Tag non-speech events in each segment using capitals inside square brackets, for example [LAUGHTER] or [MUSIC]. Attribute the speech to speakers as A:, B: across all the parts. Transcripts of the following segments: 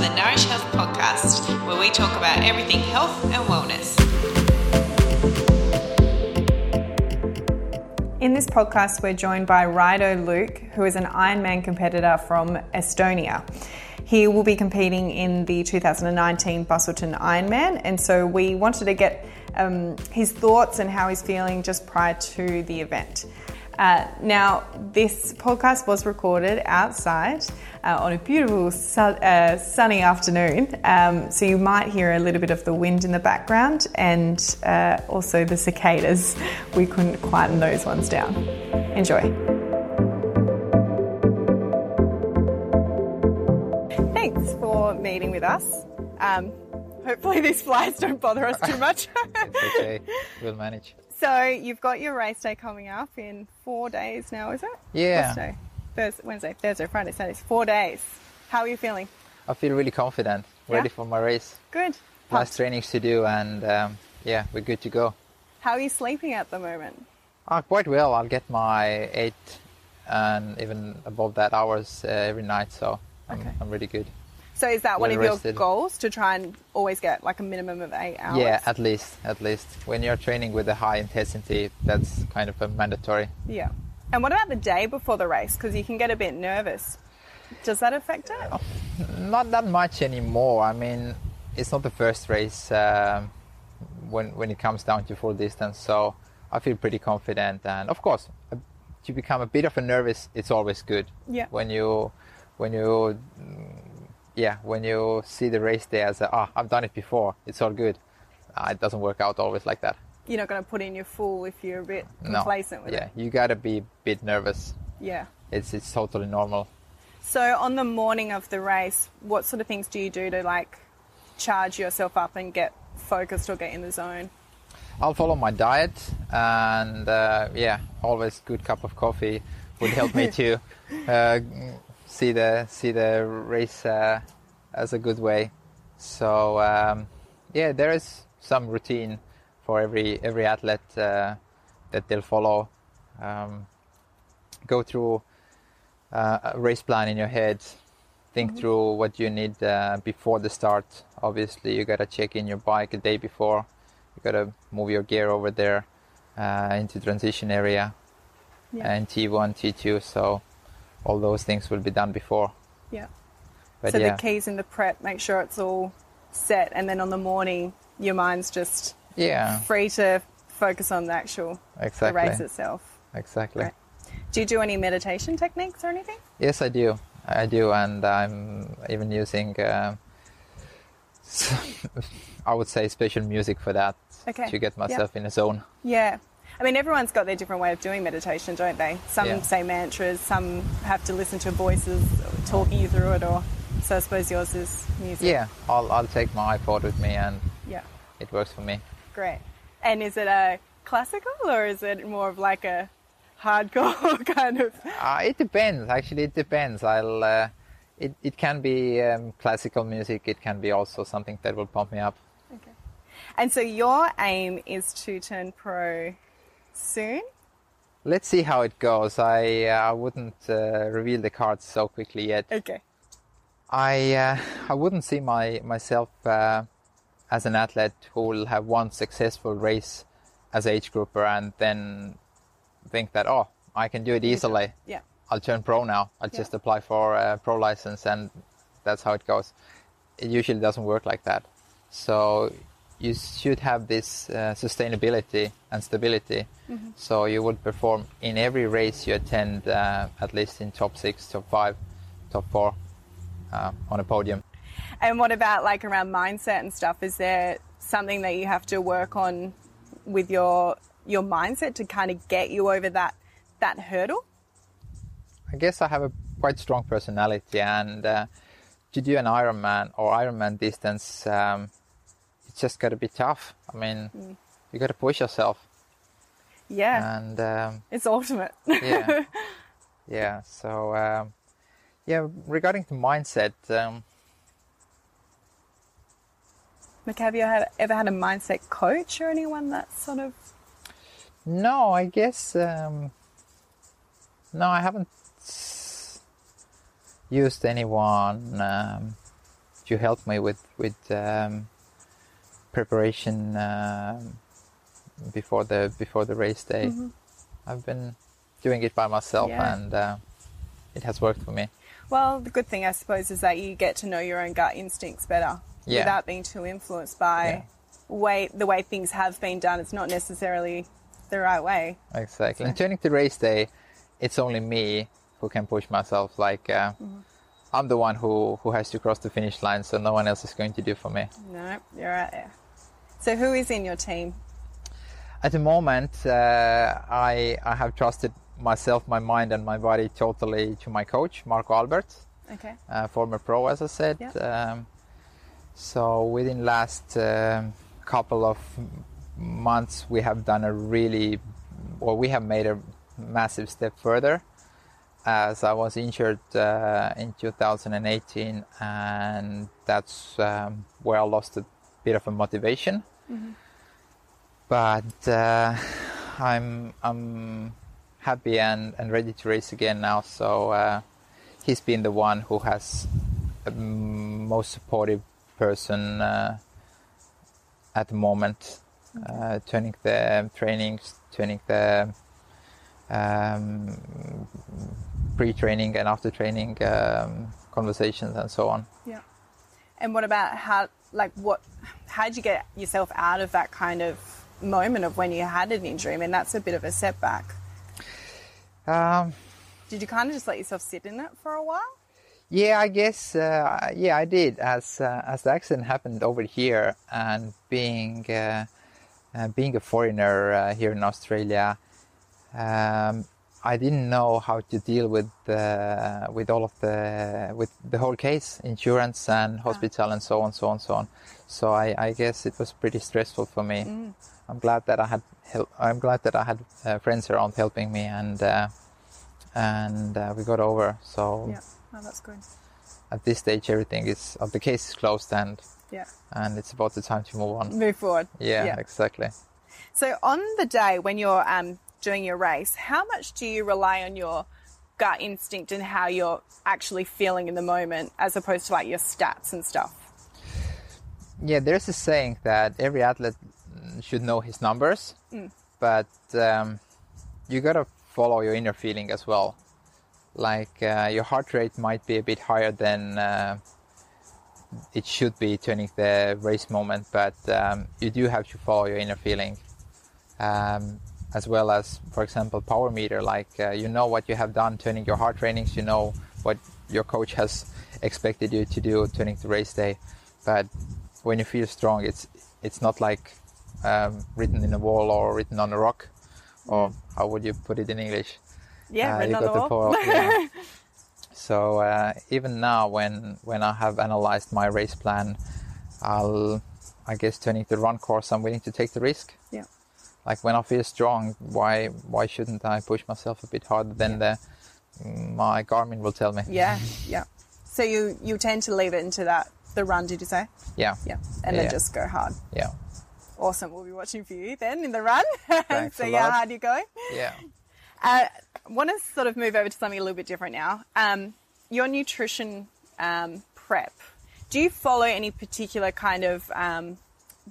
A: the Nourish Health podcast, where we talk about everything health and wellness.
B: In this podcast, we're joined by Raido Luuk, who is an Ironman competitor from Estonia. He will be competing in the 2019 Busselton Ironman, and so we wanted to get um, his thoughts and how he's feeling just prior to the event. Uh, now, this podcast was recorded outside uh, on a beautiful su- uh, sunny afternoon, um, so you might hear a little bit of the wind in the background and uh, also the cicadas. We couldn't quieten those ones down. Enjoy. Thanks for meeting with us. Um, hopefully, these flies don't bother us too much. [LAUGHS]
C: okay, [LAUGHS] we'll manage.
B: So you've got your race day coming up in four days now, is it?
C: Yeah.
B: What's today? Thursday, Wednesday, Thursday, Friday, Saturday. Four days. How are you feeling?
C: I feel really confident,
B: Yeah?
C: ready for my race.
B: Good.
C: Last trainings to do, and um, yeah, we're good to go.
B: How are you sleeping at the moment?
C: Uh, quite well. I'll get my eight and even above that hours uh, every night, so I'm,
B: Okay.
C: I'm really good.
B: So is that one
C: Well
B: of your goals to try and always get like a minimum of eight hours?
C: Yeah, at least, at least. When you're training with a high intensity, that's kind of a mandatory.
B: Yeah. And what about the day before the race? Because you can get a bit nervous. Does that affect it?
C: Not that much anymore. I mean, it's not the first race um, when when it comes down to full distance, so I feel pretty confident. And of course, uh, to become a bit of a nervous, it's always good.
B: Yeah.
C: When you when you yeah when you see the race day as ah I've done it before, it's all good. Uh, it doesn't work out always like that.
B: You're not going to put in your full if you're a bit
C: No.
B: complacent with
C: yeah,
B: it.
C: Yeah, you gotta be a bit nervous.
B: Yeah.
C: It's it's totally normal.
B: So on the morning of the race, what sort of things do you do to like charge yourself up and get focused or get in the zone?
C: I'll follow my diet, and uh, yeah, always good cup of coffee would help me [LAUGHS] to uh, see the see the race uh, as a good way. So um, yeah, there is some routine for every every athlete uh, that they'll follow. Um, go through uh, a race plan in your head. Think through what you need uh, before the start. Obviously, you gotta check in your bike a day before. You gotta move your gear over there uh, into transition area
B: Yeah.
C: and T1, T2. So all those things will be done before.
B: Yeah.
C: But
B: so
C: yeah,
B: the keys in the prep, make sure it's all set, and then on the morning, your mind's just
C: yeah,
B: free to focus on the actual the
C: exactly,
B: race itself.
C: exactly.
B: Right. Do you do any meditation techniques or anything?
C: Yes, I do. I do, and I'm even using, uh, [LAUGHS] I would say, special music for that
B: Okay.
C: to get myself in a zone.
B: Yeah. I mean, everyone's got their different way of doing meditation, don't they? Some
C: Yeah.
B: say mantras, some have to listen to voices talking you through it, or so I suppose yours is music.
C: Yeah, I'll I'll take my iPod with me, and
B: Yeah.
C: it works for me.
B: Great. And is it a classical or is it more of like a hardcore [LAUGHS] kind of?
C: Uh, it depends. Actually, it depends. I'll. Uh, it it can be um, classical music. It can be also something that will pump me up.
B: Okay. And so your aim is to turn pro soon?
C: Let's see how it goes. I uh, I wouldn't uh, reveal the cards so quickly yet.
B: Okay.
C: I uh, I wouldn't see my myself uh, as an athlete who will have one successful race as age grouper and then think that oh I can do it easily.
B: Yeah.
C: I'll turn pro now. I'll
B: Yeah.
C: just apply for a pro license and that's how it goes. It usually doesn't work like that. So you should have this uh, sustainability and stability.
B: Mm-hmm.
C: So you would perform in every race you attend, uh, at least in top six, top five, top four, uh, on a podium.
B: And what about like around mindset and stuff? Is there something that you have to work on with your your mindset to kind of get you over that that hurdle?
C: I guess I have a quite strong personality, and uh, to do an Ironman or Ironman distance, um, it's just got to be tough. I mean, you got to push yourself,
B: Yeah.
C: and um,
B: it's ultimate.
C: yeah, [LAUGHS] yeah. So um, yeah, regarding the mindset, um,
B: like, have you had, ever had a mindset coach or anyone that sort of?
C: no, I guess um, no, I haven't used anyone um, to help me with with um, preparation um before the before the race day.
B: Mm-hmm.
C: I've been doing it by myself,
B: Yeah.
C: and uh, it has worked for me.
B: Well, the good thing, I suppose, is that you get to know your own gut instincts better
C: Yeah.
B: without being too influenced by
C: Yeah.
B: way the way things have been done. It's not necessarily the right way.
C: Exactly.
B: So-
C: And turning to race day, it's only me who can push myself. Like uh,
B: Mm-hmm.
C: I'm the one who who has to cross the finish line, so no one else is going to do for me.
B: No, you're right. So, who is in your team?
C: At the moment, uh, I I have trusted myself, my mind, and my body totally to my coach, Marco Albert,
B: Okay.
C: uh, former pro, as I said.
B: Yeah.
C: Um, so within last um couple of months, we have done a really, well, we have made a massive step further. As I was injured uh, in 2018, and that's um, where I lost a bit of a motivation. But uh, I'm I'm happy and, and ready to race again now. So uh, he's been the one who has the most supportive person uh, at the moment, uh, turning the trainings, turning the um, pre-training and after training um, conversations and so on.
B: Yeah. And what about how, like, what, how did you get yourself out of that kind of moment of when you had an injury? I mean, that's a bit of a setback.
C: Um,
B: Did you kind of just let yourself sit in it for a while?
C: Yeah, I guess. Uh, yeah, I did. As uh, as the accident happened over here, and being uh, uh, being a foreigner uh, here in Australia, um, I didn't know how to deal with uh, with all of the with the whole case, insurance and hospital and so on, so on, so on. So I, I guess it was pretty stressful for me. I'm glad that I had help. I'm glad that I had uh, friends around helping me, and uh, and uh, we got over. So
B: Yeah. Oh, that's good.
C: at this stage everything is uh, the case is closed and
B: Yeah.
C: and it's about the time to move on
B: Move forward.
C: yeah, exactly
B: So on the day when you're um, doing your race, how much do you rely on your gut instinct and how you're actually feeling in the moment, as opposed to like your stats and stuff?
C: yeah there's a saying that every athlete mm, should know his numbers but um, you gotta follow your inner feeling as well. Like uh, your heart rate might be a bit higher than uh, it should be turning the race moment but um, you do have to follow your inner feeling. Um, as well as for example power meter like uh, you know what you have done turning your heart trainings you know what your coach has expected you to do turning to race day but when you feel strong it's it's not like um, written in a wall or written on a rock or how would you put it in english
B: Yeah,
C: uh,
B: written
C: you
B: on the
C: got
B: wall.
C: the yeah. [LAUGHS] So uh, even now, when when I have analyzed my race plan, I'll I guess turning the run course, I'm willing to take the risk.
B: Yeah.
C: Like when I feel strong, why why shouldn't I push myself a bit harder than the my Garmin will tell me?
B: Yeah, yeah. So you you tend to leave it into that the run, did you say?
C: Yeah.
B: Yeah, and
C: Yeah.
B: then just go hard.
C: Yeah.
B: Awesome. We'll be watching for you then in the run. [LAUGHS] See how hard you're going.
C: Yeah. [LAUGHS]
B: Uh, want to sort of move over to something a little bit different now. Um, your nutrition um, prep. Do you follow any particular kind of um,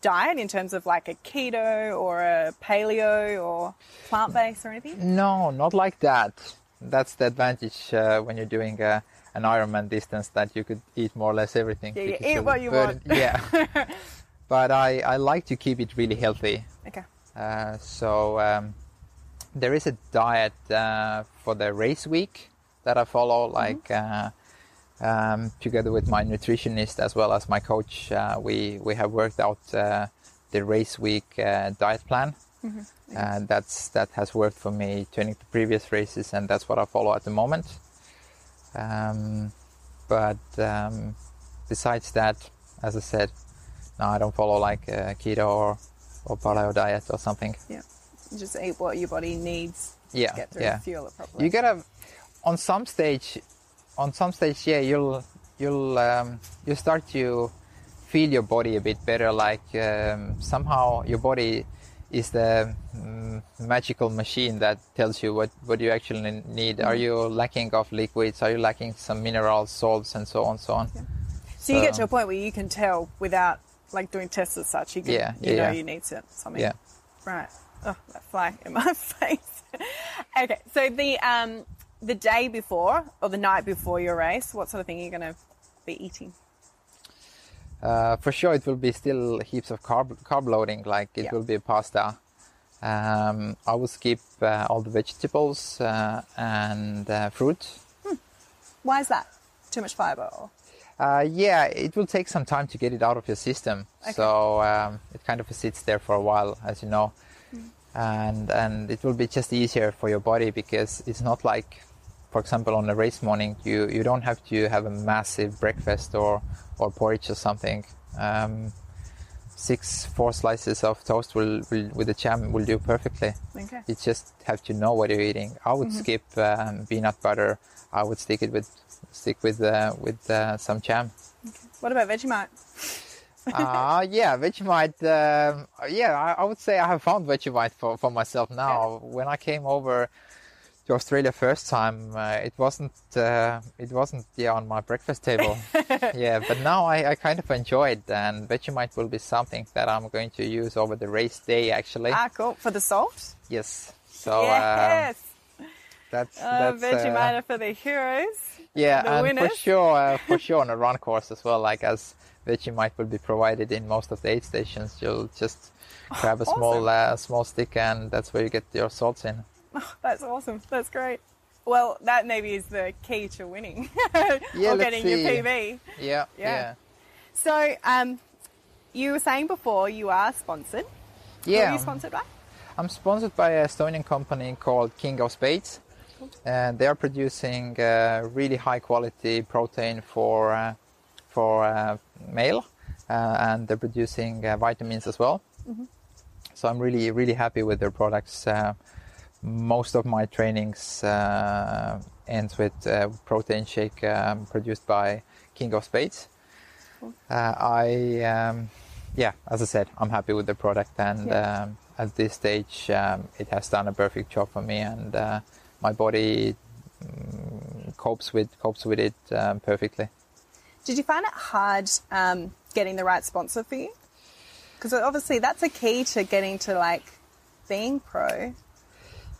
B: diet in terms of like a keto or a paleo or plant based or anything?
C: No, not like that. That's the advantage uh, when you're doing uh, an Ironman distance that you could eat more or less everything.
B: Yeah, you eat what you
C: burn-
B: want.
C: Yeah. [LAUGHS] but I, I like to keep it really healthy.
B: Okay.
C: Uh, so um, there is a diet uh, for the race week that I follow, like uh, um, together with my nutritionist as well as my coach. Uh, we we have worked out uh, the race week uh, diet plan. And that's that has worked for me turning to previous races, and that's what I follow at the moment. Um, but um, besides that, as I said, no, I don't follow like uh, keto or or paleo diet or something.
B: Yeah. Just eat what your body needs
C: Yeah,
B: to get through
C: yeah.
B: fuel it properly.
C: You gotta, on some stage, on some stage, yeah, you'll you'll um, you start to feel your body a bit better. Like um, somehow your body is the mm, magical machine that tells you what what you actually need. Are you lacking of liquids? Are you lacking some minerals, salts, and so on, and so on?
B: So, you get to a point where you can tell without like doing tests as such. You can,
C: Yeah,
B: you
C: yeah,
B: know
C: yeah.
B: you need some- something.
C: Yeah.
B: Right. Oh, that fly in my [LAUGHS] face. okay, so the um the day before or the night before your race, what sort of thing are you going to be eating?
C: Uh, for sure, it will be still heaps of carb, carb loading. Like it
B: Yeah.
C: will be pasta. Um, I will skip uh, all the vegetables uh, and uh, fruit.
B: Why is that? Too much fiber? Or?
C: Uh, yeah, it will take some time to get it out of your system.
B: Okay.
C: So um, it kind of sits there for a while, as you know, and and it will be just easier for your body because it's not like, for example, on a race morning, you you don't have to have a massive breakfast or or porridge or something. Um, six four slices of toast will, will with the jam will do perfectly.
B: Okay.
C: You just have to know what you're eating. I would skip um, peanut butter. I would stick it with stick with uh, with uh, some jam. Okay.
B: What about Vegemite?
C: uh, [LAUGHS] yeah, Vegemite. Um, yeah, I, I would say I have found Vegemite for, for myself now. When I came over to Australia first time, uh, it wasn't uh, it wasn't yeah on my breakfast table. [LAUGHS] yeah, but now I, I kind of enjoy it, and Vegemite will be something that I'm going to use over the race day. Actually,
B: Ah, cool. For the salt?
C: yes. So um,
B: yes.
C: that's
B: Uh,
C: that's
B: Vegemite
C: uh,
B: for the heroes.
C: Yeah,
B: the
C: and
B: winners.
C: for sure, uh, for [LAUGHS] sure on a run course as well. Like as Vegemite will be provided in most of the aid stations, you'll just grab a small uh, small stick, and that's where you get your salts in. [LAUGHS]
B: That's awesome. That's great. Well, that maybe is the key to winning [LAUGHS]
C: Yeah,
B: or getting your. PB.
C: Yeah,
B: Yeah.
C: yeah,
B: So, um, you were saying before you are sponsored. Yeah. Who are you sponsored by?
C: I'm sponsored by an Estonian company called King of Spades, and they are producing uh, really high quality protein for uh, for uh, male, uh, and they're producing uh, vitamins as well. So I'm really really happy with their products. Most of my trainings uh, ends with uh, protein shake um, produced by King of Spades. Uh, I um, yeah, as I said, I'm happy with the product, and
B: Yeah.
C: um, at this stage, um, it has done a perfect job for me, and uh, my body mm, copes with copes with it um, perfectly.
B: Did you find it hard um, getting the right sponsor for you? Because obviously that's a key to getting to like being pro.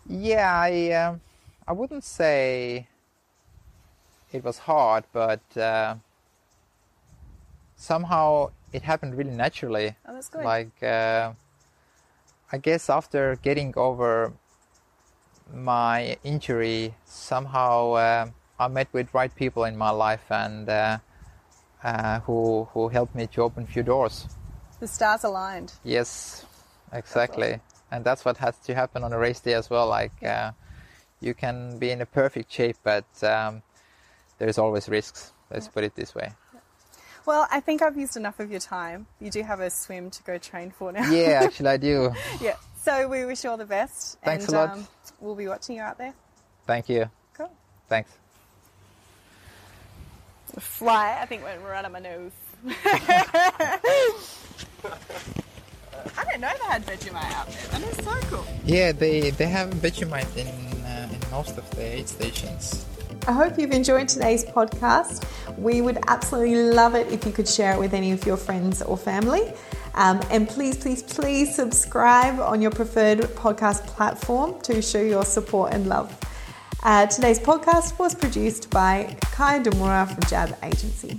C: Yeah, I um, I wouldn't say it was hard, but uh, somehow it happened really naturally.
B: Oh, that's good.
C: Like uh, I guess after getting over my injury, somehow uh, I met with right people in my life and uh, uh, who who helped me to open a few doors.
B: The stars aligned.
C: Yes, exactly. And that's what has to happen on a race day as well. Like uh, you can be in a perfect shape, but um, there's always risks. Let's put it this way.
B: Well, I think I've used enough of your time. You do have a swim to go train for now.
C: Yeah, [LAUGHS] actually, I do.
B: yeah. So we wish you all the best.
C: Thanks
B: and,
C: a lot.
B: Um, we'll be watching you out there.
C: Thank you.
B: Cool.
C: Thanks.
B: The fly, I think, went right on my nose. [LAUGHS] [LAUGHS] I didn't know they had Vegemite out there. That is so cool.
C: Yeah, they they have Vegemite in uh, in most of the aid stations.
B: I hope you've enjoyed today's podcast. We would absolutely love it if you could share it with any of your friends or family. Um, and please, please, please subscribe on your preferred podcast platform to show your support and love. Uh, today's podcast was produced by Kai Demura from Jab Agency.